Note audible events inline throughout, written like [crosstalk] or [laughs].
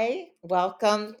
Hi, welcome.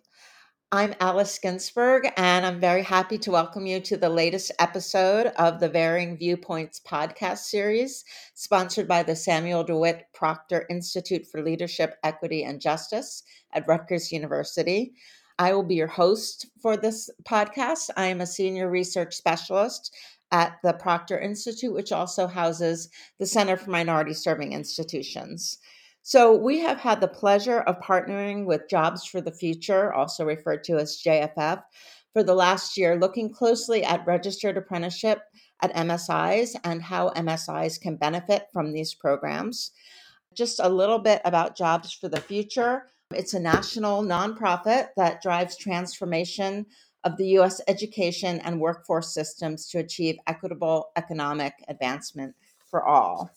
I'm Alice Ginsberg, and I'm very happy to welcome you to the latest episode of the Varying Viewpoints podcast series, sponsored by the Samuel DeWitt Proctor Institute for Leadership, Equity, and Justice at Rutgers University. I will be your host for this podcast. I am a senior research specialist at the Proctor Institute, which also houses the Center for Minority Serving Institutions. So, we have had the pleasure of partnering with Jobs for the Future, also referred to as JFF, for the last year, looking closely at registered apprenticeship at MSIs and how MSIs can benefit from these programs. Just a little bit about Jobs for the Future. It's a national nonprofit that drives transformation of the U.S. education and workforce systems to achieve equitable economic advancement for all.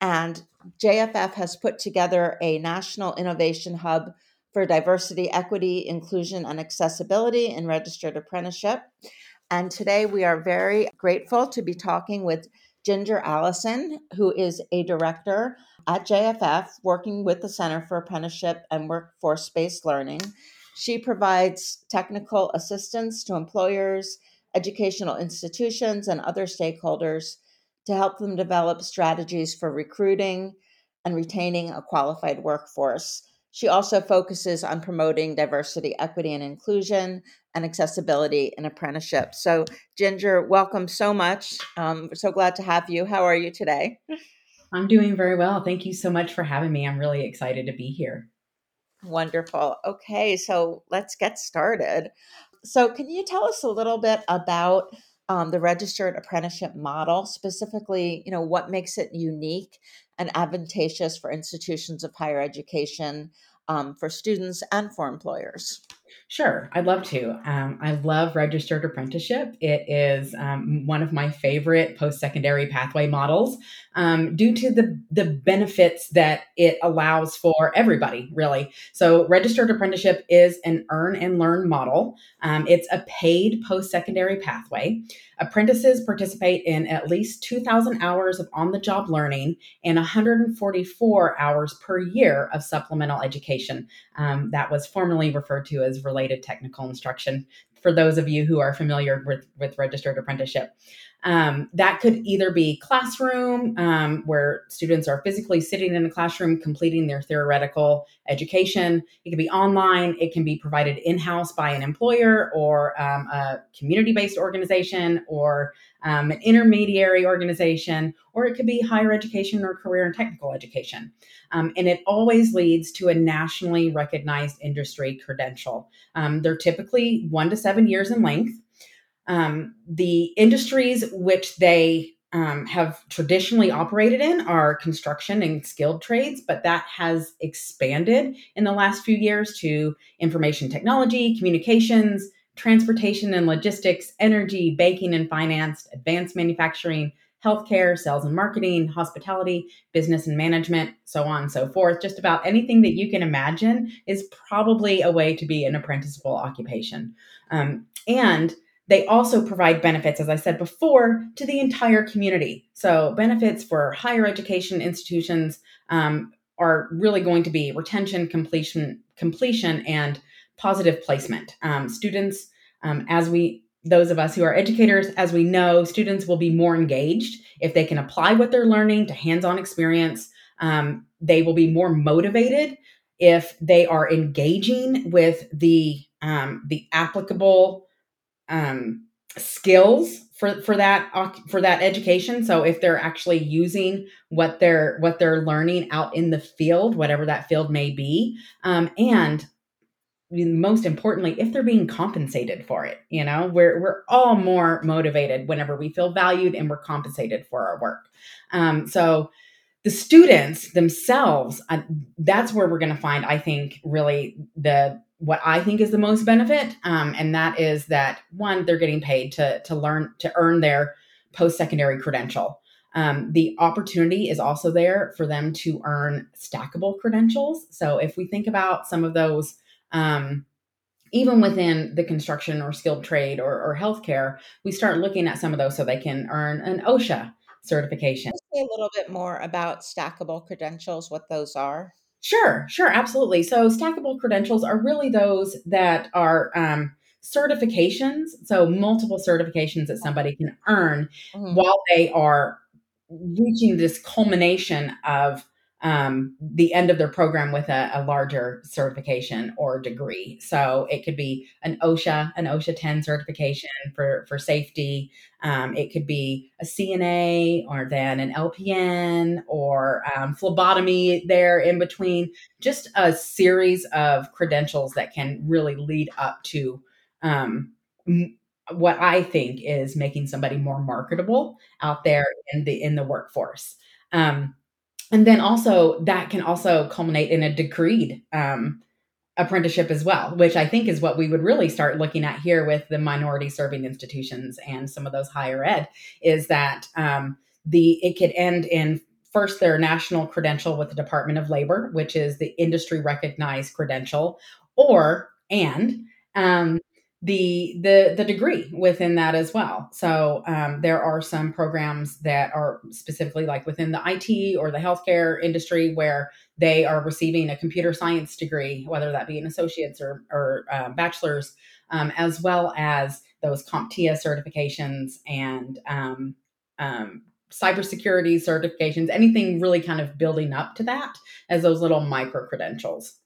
And JFF has put together a national innovation hub for diversity, equity, inclusion, and accessibility in registered apprenticeship. And today we are very grateful to be talking with Ginger Allison, who is a director at JFF working with the Center for Apprenticeship and Workforce Based Learning. She provides technical assistance to employers, educational institutions, and other stakeholders to help them develop strategies for recruiting and retaining a qualified workforce. She also focuses on promoting diversity, equity, and inclusion and accessibility in apprenticeship. So, Ginger, welcome so much. Um, so glad to have you. How are you today? I'm doing very well. Thank you so much for having me. I'm really excited to be here. Wonderful. Okay, so let's get started. So, can you tell us a little bit about um, the registered apprenticeship model, specifically, you know, what makes it unique and advantageous for institutions of higher education, um, for students and for employers? Sure, I'd love to. Um, I love registered apprenticeship. It is um, one of my favorite post secondary pathway models um, due to the, the benefits that it allows for everybody, really. So, registered apprenticeship is an earn and learn model, um, it's a paid post secondary pathway. Apprentices participate in at least 2,000 hours of on the job learning and 144 hours per year of supplemental education. Um, that was formerly referred to as related technical instruction for those of you who are familiar with, with registered apprenticeship. Um, that could either be classroom, um, where students are physically sitting in a classroom completing their theoretical education. It can be online. It can be provided in house by an employer or um, a community based organization or um, an intermediary organization, or it could be higher education or career and technical education. Um, and it always leads to a nationally recognized industry credential. Um, they're typically one to seven years in length. Um, the industries which they um, have traditionally operated in are construction and skilled trades, but that has expanded in the last few years to information technology, communications, transportation and logistics, energy, banking and finance, advanced manufacturing, healthcare, sales and marketing, hospitality, business and management, so on and so forth. Just about anything that you can imagine is probably a way to be an apprenticeable occupation. Um, and they also provide benefits, as I said before, to the entire community. So, benefits for higher education institutions um, are really going to be retention, completion, completion, and positive placement. Um, students, um, as we those of us who are educators, as we know, students will be more engaged if they can apply what they're learning to hands-on experience. Um, they will be more motivated if they are engaging with the um, the applicable um, skills for for that for that education. So if they're actually using what they're what they're learning out in the field whatever that field may be um, and most importantly if they're being compensated for it you know we're we're all more motivated whenever we feel valued and we're compensated for our work. Um, so the students themselves uh, that's where we're going to find i think really the what I think is the most benefit, um, and that is that one, they're getting paid to to learn to earn their post secondary credential. Um, the opportunity is also there for them to earn stackable credentials. So if we think about some of those, um, even within the construction or skilled trade or, or healthcare, we start looking at some of those so they can earn an OSHA certification. Say a little bit more about stackable credentials, what those are. Sure, sure, absolutely. So, stackable credentials are really those that are um, certifications, so multiple certifications that somebody can earn mm-hmm. while they are reaching this culmination of um, the end of their program with a, a, larger certification or degree. So it could be an OSHA, an OSHA 10 certification for, for safety. Um, it could be a CNA or then an LPN or um, phlebotomy there in between. Just a series of credentials that can really lead up to um, what I think is making somebody more marketable out there in the in the workforce. Um, and then also that can also culminate in a degreed um, apprenticeship as well, which I think is what we would really start looking at here with the minority serving institutions and some of those higher ed. Is that um, the it could end in first their national credential with the Department of Labor, which is the industry recognized credential, or and um, the the the degree within that as well. So um, there are some programs that are specifically like within the IT or the healthcare industry where they are receiving a computer science degree, whether that be an associate's or, or uh, bachelor's, um, as well as those CompTIA certifications and um, um, cybersecurity certifications, anything really kind of building up to that as those little micro credentials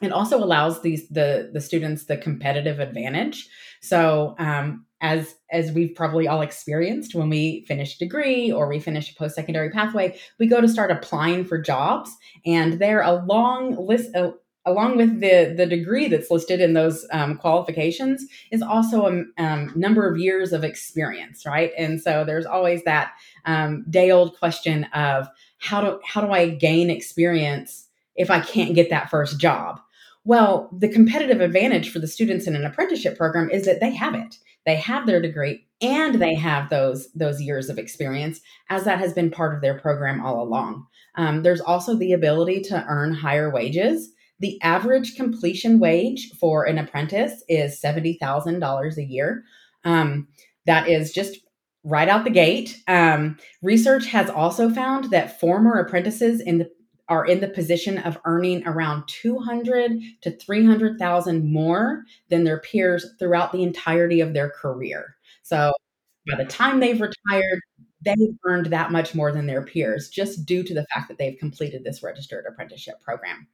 it also allows these the the students the competitive advantage. So um, as as we've probably all experienced when we finish degree or we finish a post-secondary pathway we go to start applying for jobs and there a long list uh, along with the the degree that's listed in those um, qualifications is also a um, number of years of experience right? And so there's always that um, day old question of how do how do i gain experience if i can't get that first job well, the competitive advantage for the students in an apprenticeship program is that they have it. They have their degree and they have those those years of experience, as that has been part of their program all along. Um, there's also the ability to earn higher wages. The average completion wage for an apprentice is seventy thousand dollars a year. Um, that is just right out the gate. Um, research has also found that former apprentices in the are in the position of earning around 200 to 300,000 more than their peers throughout the entirety of their career. So by the time they've retired, they've earned that much more than their peers just due to the fact that they've completed this registered apprenticeship program.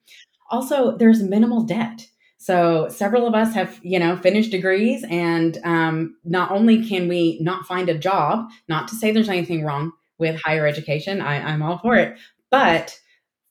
Also, there's minimal debt. So several of us have, you know, finished degrees, and um, not only can we not find a job, not to say there's anything wrong with higher education, I, I'm all for it, but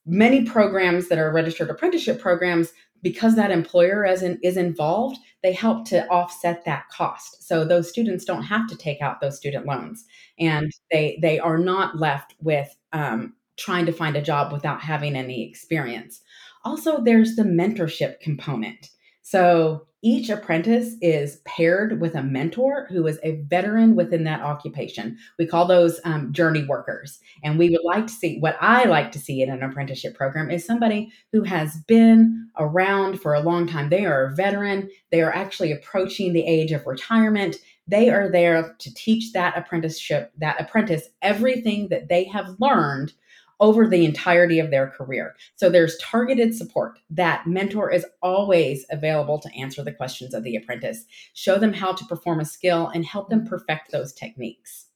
many programs that are registered apprenticeship programs because that employer is, in, is involved they help to offset that cost. So those students don't have to take out those student loans. And they they are not left with um, trying to find a job without having any experience. Also there's the mentorship component. So each apprentice is paired with a mentor who is a veteran within that occupation. We call those um, journey workers. And we would like to see what I like to see in an apprenticeship program is somebody who has been around for a long time. They are a veteran, they are actually approaching the age of retirement. They are there to teach that apprenticeship, that apprentice, everything that they have learned over the entirety of their career. So there's targeted support. That mentor is always available to answer the questions of the apprentice, show them how to perform a skill, and help them perfect those techniques.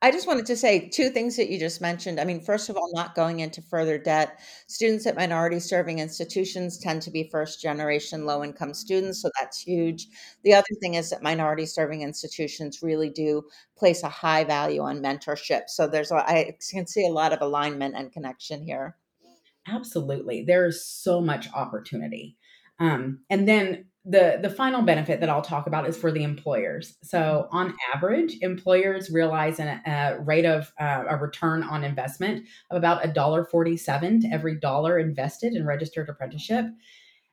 I just wanted to say two things that you just mentioned. I mean, first of all, not going into further debt. Students at minority serving institutions tend to be first generation low income students, so that's huge. The other thing is that minority serving institutions really do place a high value on mentorship. So there's I can see a lot of alignment and connection here. Absolutely. There's so much opportunity. Um, and then the the final benefit that I'll talk about is for the employers. So on average, employers realize an, a rate of uh, a return on investment of about a dollar forty seven to every dollar invested in registered apprenticeship.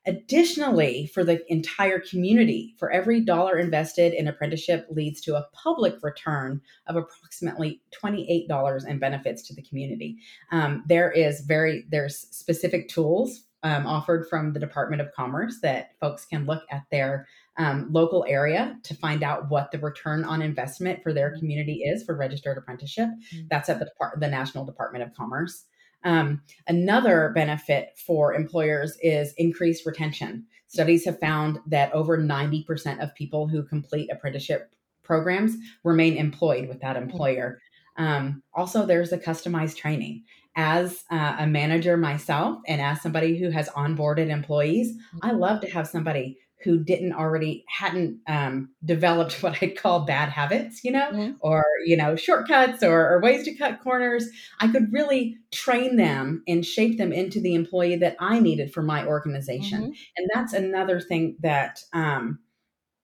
Additionally, for the entire community, for every dollar invested in apprenticeship leads to a public return of approximately $28 in benefits to the community. Um, there is very there's specific tools um, offered from the Department of Commerce that folks can look at their um, local area to find out what the return on investment for their mm-hmm. community is for registered apprenticeship. Mm-hmm. That's at the Depart- the National Department of Commerce. Um, another benefit for employers is increased retention. Studies have found that over 90% of people who complete apprenticeship programs remain employed with that employer. Um, also, there's the customized training. As uh, a manager myself, and as somebody who has onboarded employees, I love to have somebody who didn't already hadn't um, developed [laughs] what I'd call bad habits, you know, mm-hmm. or you know shortcuts or, or, ways to cut corners. I could really train them and shape them into the employee that I needed for my organization, mm-hmm. and that's another thing that um,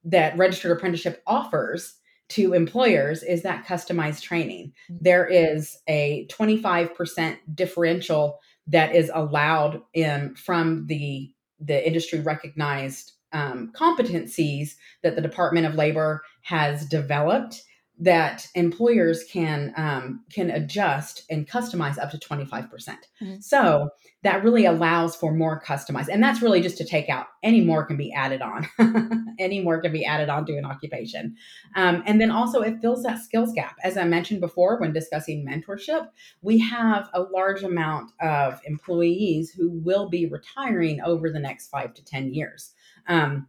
that registered apprenticeship offers to employers is that customized training. Mm-hmm. There is a 25% differential that is allowed in from the the industry recognized um, competencies that the Department of Labor has developed that employers can um, can adjust and customize up to 25%. Mm hmm so that really allows for more customized and that's really just to take out any more can be added on. [laughs] Any more can be added on to an occupation. Um, and then also it fills that skills gap. As i mentioned before when discussing mentorship we have a large amount of employees who will be retiring over the next five to ten years. Um,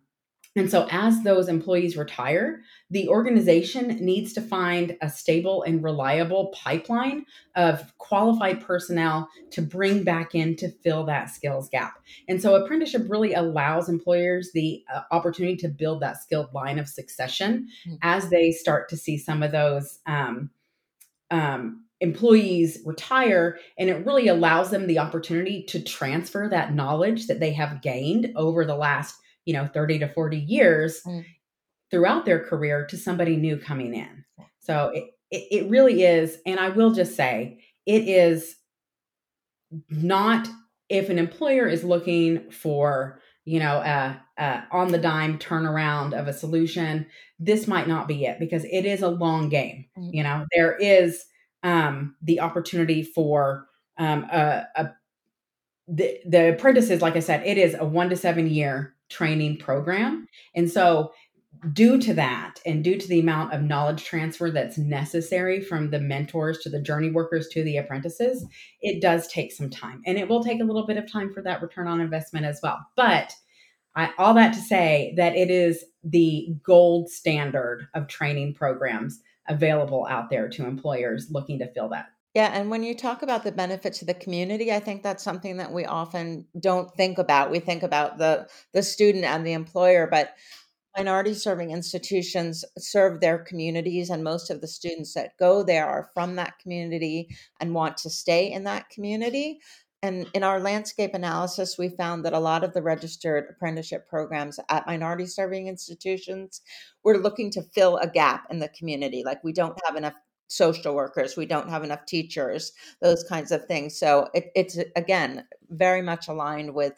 and so, as those employees retire, the organization needs to find a stable and reliable pipeline of qualified personnel to bring back in to fill that skills gap. And so, apprenticeship really allows employers the uh, opportunity to build that skilled line of succession mm-hmm. as they start to see some of those. Um, um, employees retire and it really allows them the opportunity to transfer that knowledge that they have gained over the last you know 30 to 40 years mm. throughout their career to somebody new coming in so it, it, it really is and i will just say it is not if an employer is looking for you know a, a, on the dime turnaround of a solution this might not be it because it is a long game mm-hmm. you know there is um, the opportunity for um, a, a the, the apprentices like i said it is a one to seven year training program. And so, due to that, and due to the amount of knowledge transfer that's necessary from the mentors to the journey workers to the apprentices, it does take some time. And it will take a little bit of time for that return on investment as well. But I, all that to say that it is the gold standard of training programs available out there to employers looking to fill that yeah, and when you talk about the benefit to the community, I think that's something that we often don't think about. We think about the the student and the employer, but minority serving institutions serve their communities and most of the students that go there are from that community and want to stay in that community. And in our landscape analysis, we found that a lot of the registered apprenticeship programs at minority serving institutions were looking to fill a gap in the community. Like we don't have enough social workers we don't have enough teachers those kinds of things. So it, it's again very much aligned with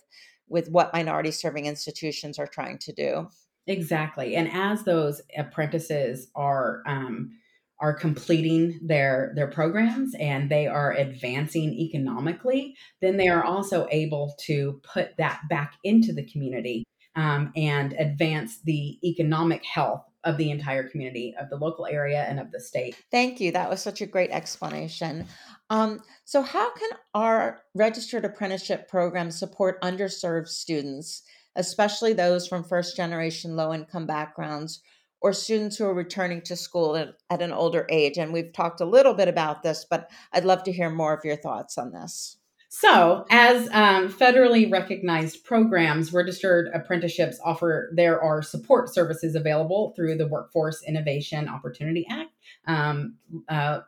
with what minority serving institutions are trying to do. Exactly. And as those apprentices are um, are completing their their programs and they are advancing economically then they are also able to put that back into the community um, and advance the economic health of the entire community of the local area and of the state. Thank you. That was such a great explanation. Um, so, how can our registered apprenticeship program support underserved students, especially those from first generation low income backgrounds? Or students who are returning to school at, at an older age. And we've talked a little bit about this, but I'd love to hear more of your thoughts on this. So, as um, federally recognized programs, registered apprenticeships offer, there are support services available through the Workforce Innovation Opportunity Act. Um, uh,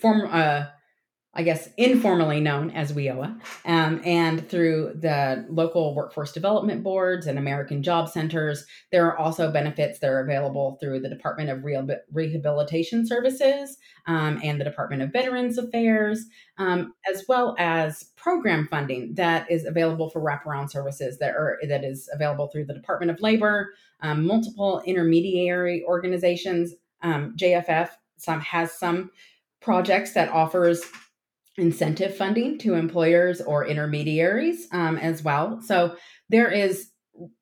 form, uh, I guess, informally known as WIOA, um, and through the local workforce development boards and American job centers. There are also benefits that are available through the Department of Rehabilitation Services um, and the Department of Veterans Affairs, um, as well as program funding that is available for wraparound services that are that is available through the Department of Labor, um, multiple intermediary organizations. Um, JFF some has some projects that offers incentive funding to employers or intermediaries um, as well. So there is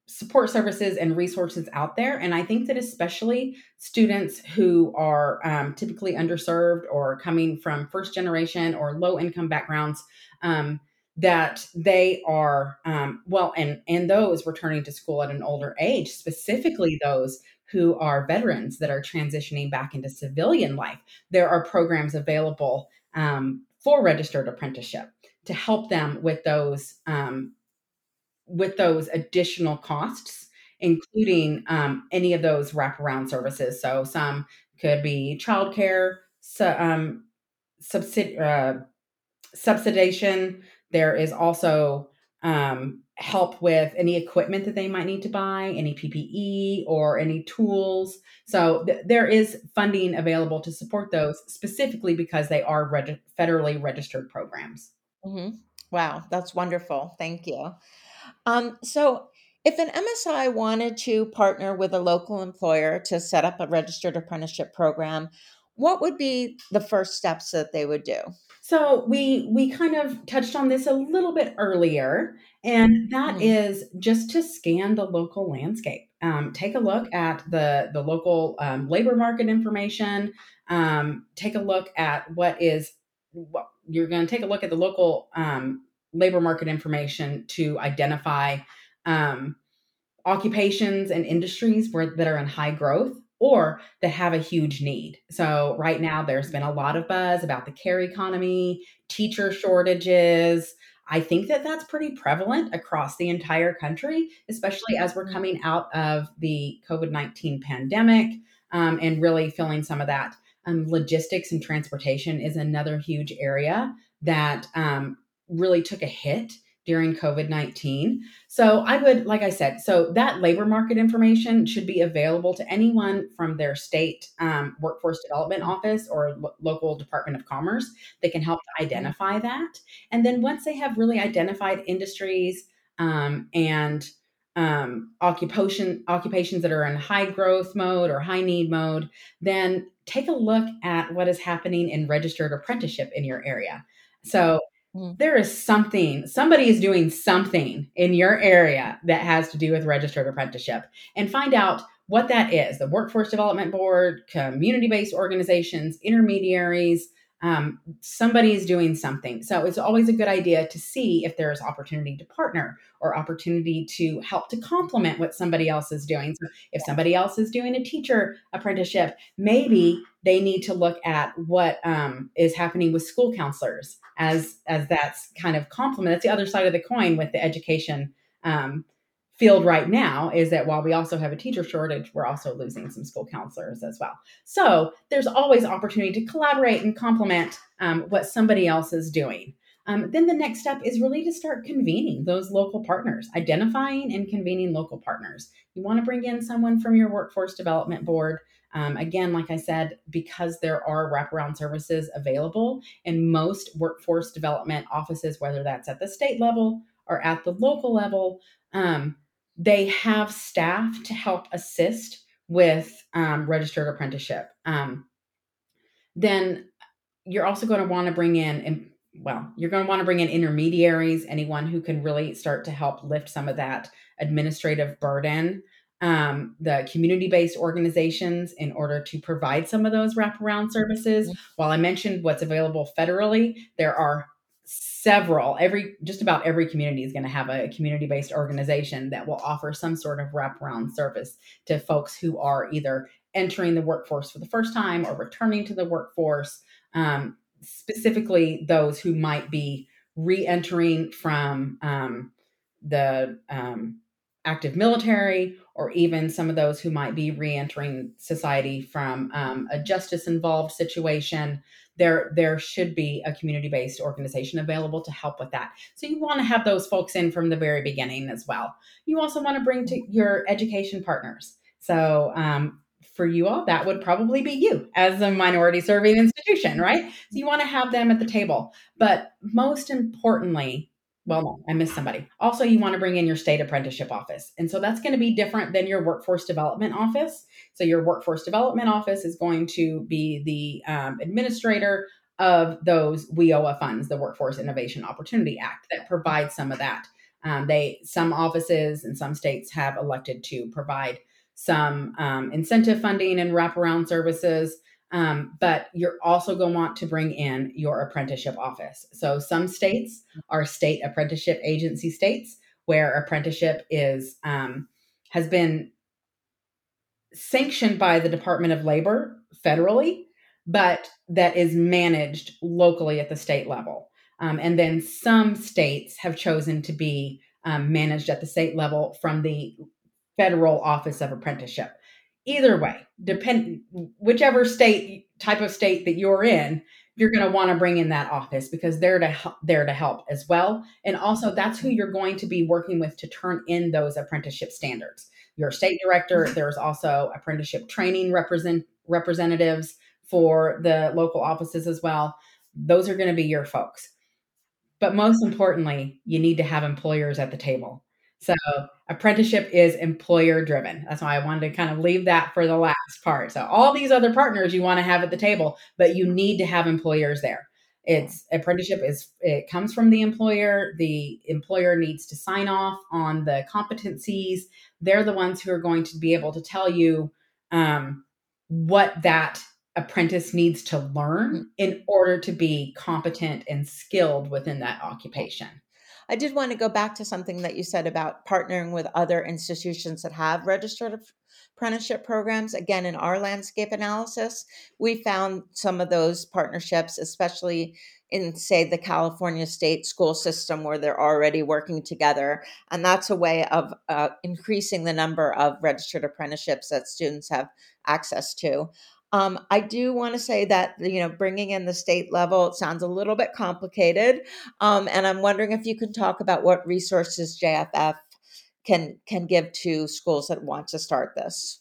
support services and resources out there. And I think that especially students who are um, typically underserved or coming from first generation or low income backgrounds, um, that they are um, well, and and those returning to school at an older age, specifically those who are veterans that are transitioning back into civilian life. There are programs available um, for registered apprenticeship to help them with those um, with those additional costs, including um, any of those wraparound services. So some could be childcare, so, um, subsidi- uh, subsidization. There is also um, help with any equipment that they might need to buy, any PPE or any tools. So th- there is funding available to support those specifically because they are reg- federally registered programs. Mm-hmm. Wow, that's wonderful. Thank you. Um, so, if an MSI wanted to partner with a local employer to set up a registered apprenticeship program, what would be the first steps that they would do? So we we kind of touched on this a little bit earlier, and that mm-hmm. is just to scan the local landscape. Um, take a look at the the local um, labor market information. Um, take a look at what is what you're going to take a look at the local um, labor market information to identify um, occupations and industries where, that are in high growth or that have a huge need. So, right now, there's been a lot of buzz about the care economy, teacher shortages. I think that that's pretty prevalent across the entire country, especially as we're coming out of the COVID 19 pandemic um, and really feeling some of that. Um, logistics and transportation is another huge area that um, really took a hit during COVID 19. So, I would, like I said, so that labor market information should be available to anyone from their state um, workforce development office or lo- local Department of Commerce that can help to identify that. And then once they have really identified industries um, and um, occupation occupations that are in high growth mode or high need mode, then take a look at what is happening in registered apprenticeship in your area. So Mm. There is something, somebody is doing something in your area that has to do with registered apprenticeship and find out what that is the Workforce Development Board, community based organizations, intermediaries, um, somebody is doing something. So it's always a good idea to see if there is opportunity to partner or opportunity to help to complement what somebody else is doing. So if somebody else is doing a teacher apprenticeship, maybe they need to look at what um, is happening with school counselors as as that's kind of complement. That's the other side of the coin with the education um, field right now is that while we also have a teacher shortage, we're also losing some school counselors as well. So there's always opportunity to collaborate and complement um, what somebody else is doing. Um, then the next step is really to start convening those local partners, identifying and convening local partners. You want to bring in someone from your workforce development board. Um, again, like I said, because there are wraparound services available in most workforce development offices, whether that's at the state level or at the local level, um, they have staff to help assist with um, registered apprenticeship. Um, then you're also going to want to bring in, well, you're going to want to bring in intermediaries, anyone who can really start to help lift some of that administrative burden. Um, the community based organizations in order to provide some of those wraparound services. Mm-hmm. While I mentioned what's available federally, there are several every just about every community is going to have a community based organization that will offer some sort of wraparound service to folks who are either entering the workforce for the first time or returning to the workforce. Um, specifically those who might be re-entering from um, the um, active military or even some of those who might be re-entering society from um, a justice involved situation there there should be a community based organization available to help with that. So you want to have those folks in from the very beginning as well. You also want to bring to your education partners. So um, for you all, that would probably be you as a minority serving institution, right? So you want to have them at the table. But most importantly, well, no, I missed somebody. Also, you want to bring in your state apprenticeship office. And so that's going to be different than your workforce development office. So, your workforce development office is going to be the um, administrator of those WIOA funds, the Workforce Innovation Opportunity Act, that provides some of that Um, they some offices in some states have elected to provide some um, incentive funding and wraparound services. Um, but you're also going to want to bring in your apprenticeship office. So some states are state apprenticeship agency states where apprenticeship is um, has been sanctioned by the Department of Labor federally, but that is managed locally at the state level. Um, and then some states have chosen to be um, managed at the state level from the federal office of apprenticeship. Either way, depend whichever state type of state that you're in, you're going to want to bring in that office because they're to help, there to help as well. And also, that's who you're going to be working with to turn in those apprenticeship standards. Your state director. There's also apprenticeship training represent representatives for the local offices as well. Those are going to be your folks. But most importantly, you need to have employers at the table. So apprenticeship is employer driven. That's why I wanted to kind of leave that for the last part. So all these other partners you want to have at the table, but you need to have employers there. It's apprenticeship is it comes from the employer. The employer needs to sign off on the competencies. They're the ones who are going to be able to tell you um, what that apprentice needs to learn mm. in order to be competent and skilled within that occupation. I did want to go back to something that you said about partnering with other institutions that have registered apprenticeship programs. Again, in our landscape analysis, we found some of those partnerships, especially in, say, the California state school system where they're already working together. And that's a way of uh, increasing the number of registered apprenticeships that students have access to. Um, I do want to say that you know bringing in the state level it sounds a little bit complicated, um, and I'm wondering if you can talk about what resources JFF can can give to schools that want to start this.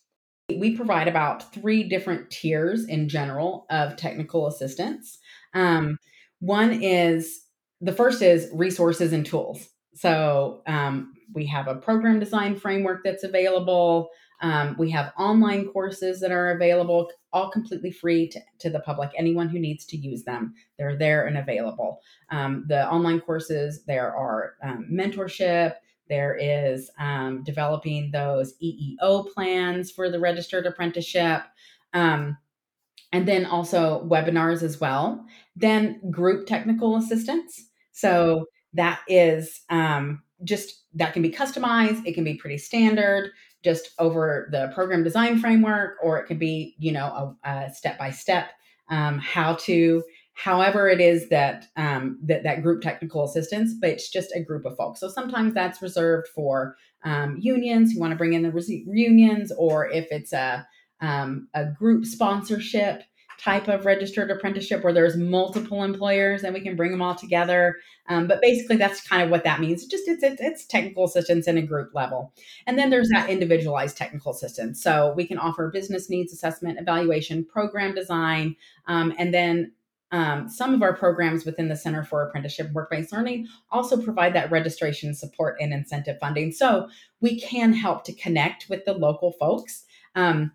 We provide about three different tiers in general of technical assistance. Um, one is the first is resources and tools. So um, we have a program design framework that's available. Um, we have online courses that are available, all completely free to, to, the public. Anyone who needs to use them, they're there and available. Um, the online courses, there are um, mentorship, there is um, developing those EEO plans for the registered apprenticeship. Um, and then also webinars as well. Then group technical assistance. So that is um, just that can be customized, it can be pretty standard just over the program design framework, or it could be, you know, a step by step how to, however it is that um, that that group technical assistance, but it's just a group of folks. So sometimes that's reserved for um, unions who want to bring in the reunions, or if it's a um, a group sponsorship type of registered apprenticeship where there's multiple employers and we can bring them all together. Um, but basically, that's kind of what that means. Just it's, it's, it's technical assistance in a group level, and then there's that individualized technical assistance. So we can offer business needs assessment, evaluation, program design, um, and then um, some of our programs within the Center for Apprenticeship Work Based Learning also provide that registration support and incentive funding. So we can help to connect with the local folks. Um,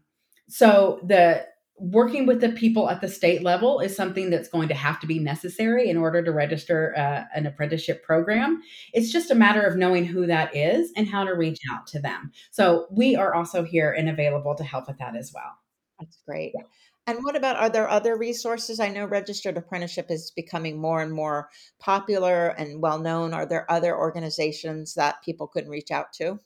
so the working with the people at the state level is something that's going to have to be necessary in order to register uh, an apprenticeship program. It's just a matter of knowing who that is and how to reach out to them. So we are also here and available to help with that as well. That's great. Yeah. And what about are there other resources? I know registered apprenticeship is becoming more and more popular and well known. Are there other organizations that people could reach out to?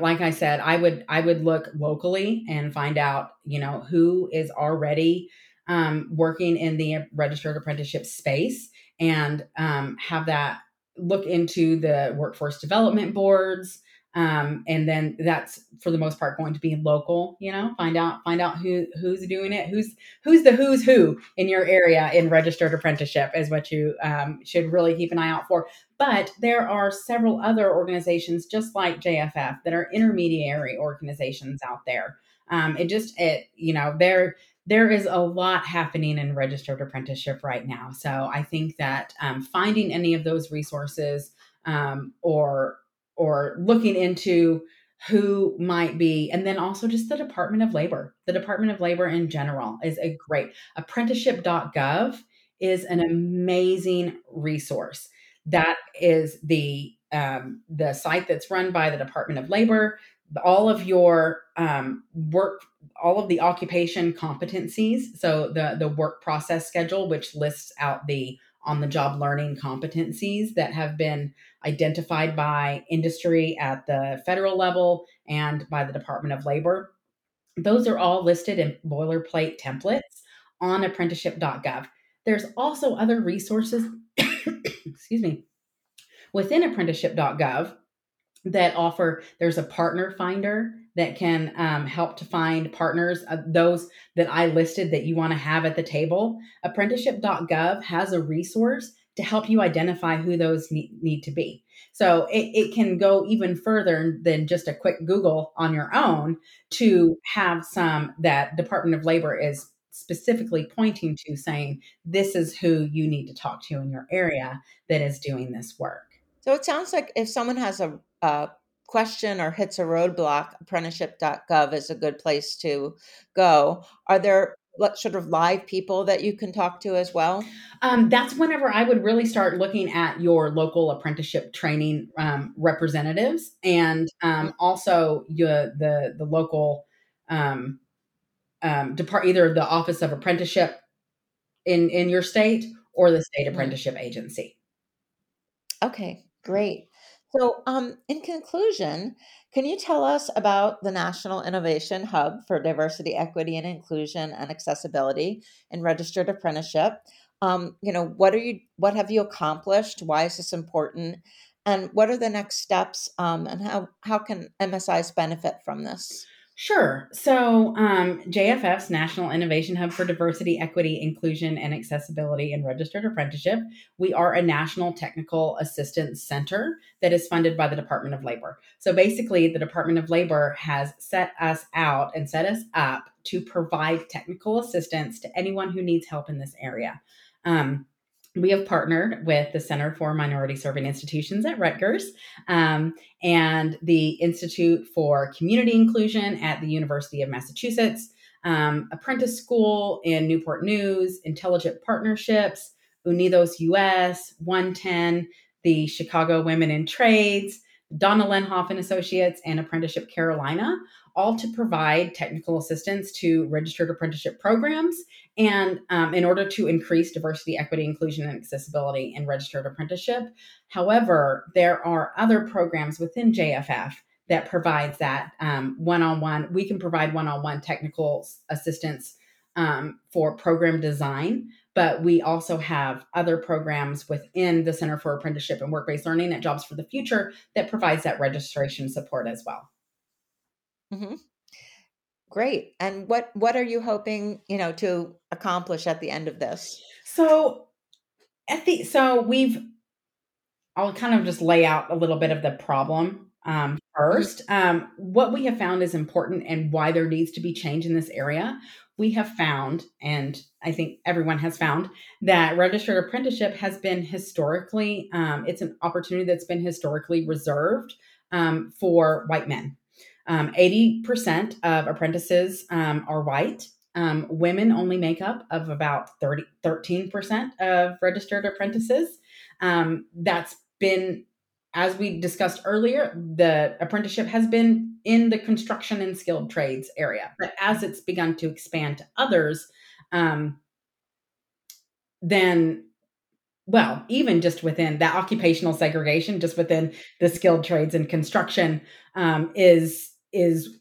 Like i said i would i would look locally and find out you know who is already um, working in the registered apprenticeship space and um, have that look into the workforce development boards um, and then that's for the most part going to be local you know? Find out find out who who's doing it. Who's who's the who's who in your area in registered apprenticeship is what you um, should really keep an eye out for. But there are several other organizations just like jff that are intermediary organizations out there. Um, it just it you know there there is a lot happening in registered apprenticeship right now. So i think that um, finding any of those resources um, or or looking into who might be and then also just the department of labor the department of labor in general is a great apprenticeship.gov is an amazing resource that is the um, the site that's run by the Department of Labor, all of your um, work, all of the occupation competencies. So the the work process schedule, which lists out the on the job learning competencies that have been identified by industry at the federal level and by the Department of Labor. Those are all listed in boilerplate templates on apprenticeship.gov. There's also other resources, [coughs] excuse me, within apprenticeship.gov that offer there's a partner finder that can um, help to find partners uh, those that i listed that you want to have at the table. Apprenticeship.gov has a resource to help you identify who those need, need to be. So it, it can go even further than just a quick google on your own to have some that department of labor is specifically pointing to saying this is who you need to talk to in your area that is doing this work so it sounds like if someone has a, a question or hits a roadblock, apprenticeship.gov is a good place to go. Are there sort of live people that you can talk to as well? Um, that's whenever I would really start looking at your local apprenticeship training um, representatives and um, also your, the the local um, um, depart either the Office of Apprenticeship in in your state or the state mm-hmm. apprenticeship agency. Okay, Great. So, um, in conclusion, can you tell us about the National Innovation Hub for Diversity, Equity, and Inclusion and Accessibility in Registered Apprenticeship? Um, you know, what are you? What have you accomplished? Why is this important? And what are the next steps? Um, and how how can MSIs benefit from this? Sure. So, um, JFF's National Innovation Hub for Diversity, Equity, Inclusion, and Accessibility in Registered Apprenticeship. We are a national technical assistance center that is funded by the Department of Labor. So, basically, the Department of Labor has set us out and set us up to provide technical assistance to anyone who needs help in this area. Um, we have partnered with the Center for Minority Serving Institutions at Rutgers um, and the Institute for Community Inclusion at the University of Massachusetts, um, Apprentice School in Newport News, Intelligent Partnerships, Unidos US, 110, the Chicago Women in Trades, Donna Lenhoff and Associates, and Apprenticeship Carolina all to provide technical assistance to registered apprenticeship programs and um, in order to increase diversity, equity, inclusion, and accessibility in registered apprenticeship. However, there are other programs within JFF that provides that um, one-on-one. We can provide one-on-one technical assistance um, for program design, but we also have other programs within the Center for Apprenticeship and Work-Based Learning at Jobs for the Future that provides that registration support as well. Mhm. Great. And what what are you hoping, you know, to accomplish at the end of this? So at the so we've I'll kind of just lay out a little bit of the problem um, 1st mm-hmm. Um, what we have found is important and why there needs to be change in this area. We have found, and I think everyone has found, that registered apprenticeship has been historically, um, it's an opportunity that's been historically reserved um, for white men. Um, 80% of apprentices um, are white. Um, women only make up of about 30, 13% of registered apprentices. Um, that's been, as we discussed earlier, the apprenticeship has been in the construction and skilled trades area. But as it's begun to expand to others, um, then well, even just within that occupational segregation, just within the skilled trades and construction, um, is is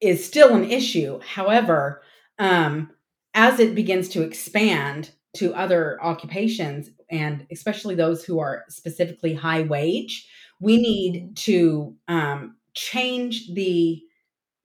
is still an issue. However, um, as it begins to expand to other occupations, and especially those who are specifically high wage, we need mm-hmm. to um, change the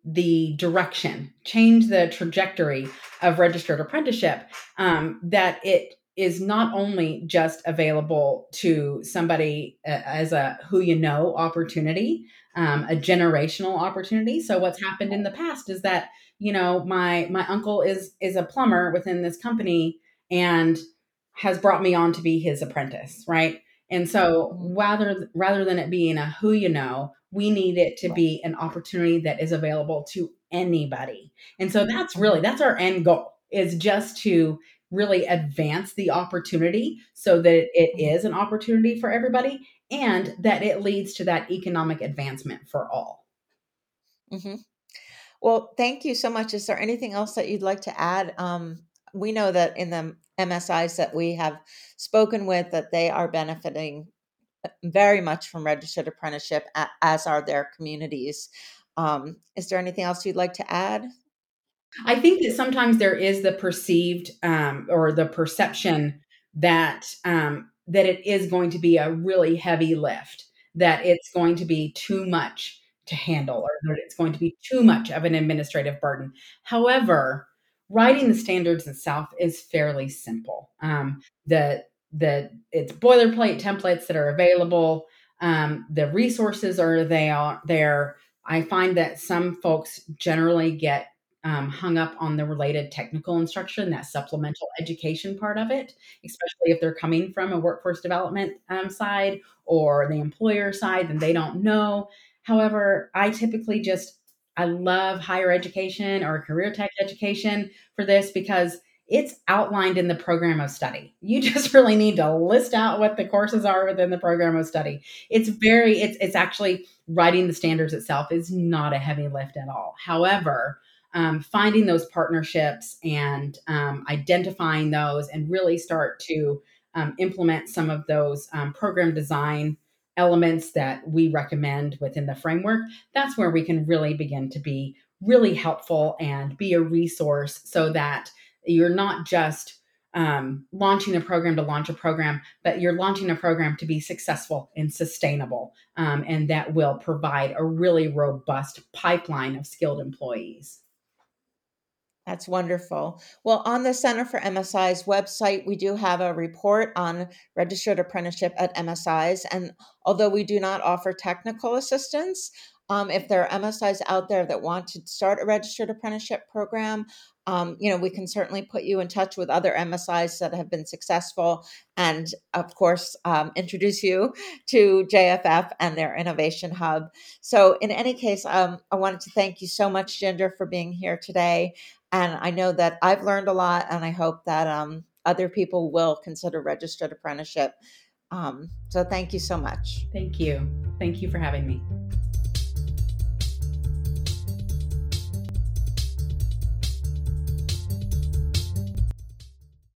the direction, change the trajectory of registered apprenticeship. Um, that it is not only just available to somebody uh, as a who you know opportunity, um, a generational opportunity. So what's happened in the past is that you know my my uncle is is a plumber within this company and has brought me on to be his apprentice, right? And so mm-hmm. rather rather than it being a who you know, we need it to be an opportunity that is available to anybody. And so that's really that's our end goal is just to really advance the opportunity so that it Mm-hmm. an opportunity for everybody and that it leads to that economic advancement for all. Mm-hmm. Well, thank you so much. Is there anything else that you'd like to add? Um, we know that in the MSIs that we have spoken with, that they are benefiting uh, very much from registered apprenticeship, as are their communities. Um, is there anything else you'd like to add? I think that sometimes there is the perceived um, or the perception that um, that it is going to be a really heavy lift, that it's going to be too much to handle, or that it's going to be too much of an administrative burden. However, writing the standards itself is fairly simple. Um, the the it's boilerplate templates that are available. Um, the resources are they are there. I find that some folks generally get um, hung up on the related technical instruction, that supplemental education part of it, especially if they're coming from a workforce development um, side or the employer side and they don't know. However, I typically just I love higher education or career tech education for this because it's outlined in the program of study. You [laughs] just really need to list out what the courses are within the program of study. It's very it's it's actually writing the standards itself is not a heavy lift at all. However, um, finding those partnerships and um, identifying those and really start to um, implement some of those um, program design elements that we recommend within the framework, that's where we can really begin to be really helpful and be a resource so that you're not just um, launching a program to launch a program, but you're launching a program to be successful and sustainable, um, and that will provide a really robust pipeline of skilled employees. That's wonderful. Well, on the Center for MSI's website, we do have a report on registered apprenticeship at MSIs. And although we do not offer technical assistance, um, if there are MSIs out there that want to start a registered apprenticeship program, um, you know, we can certainly put you in touch with other MSIs that have been successful, and of course, um, introduce you to JFF and their innovation hub. So, in any case, um, I wanted to thank you so much, Ginger, for being here today. And I know that I've learned a lot, and I hope that um, other people will consider registered apprenticeship. Um, so thank you so much. Thank you. Thank you for having me.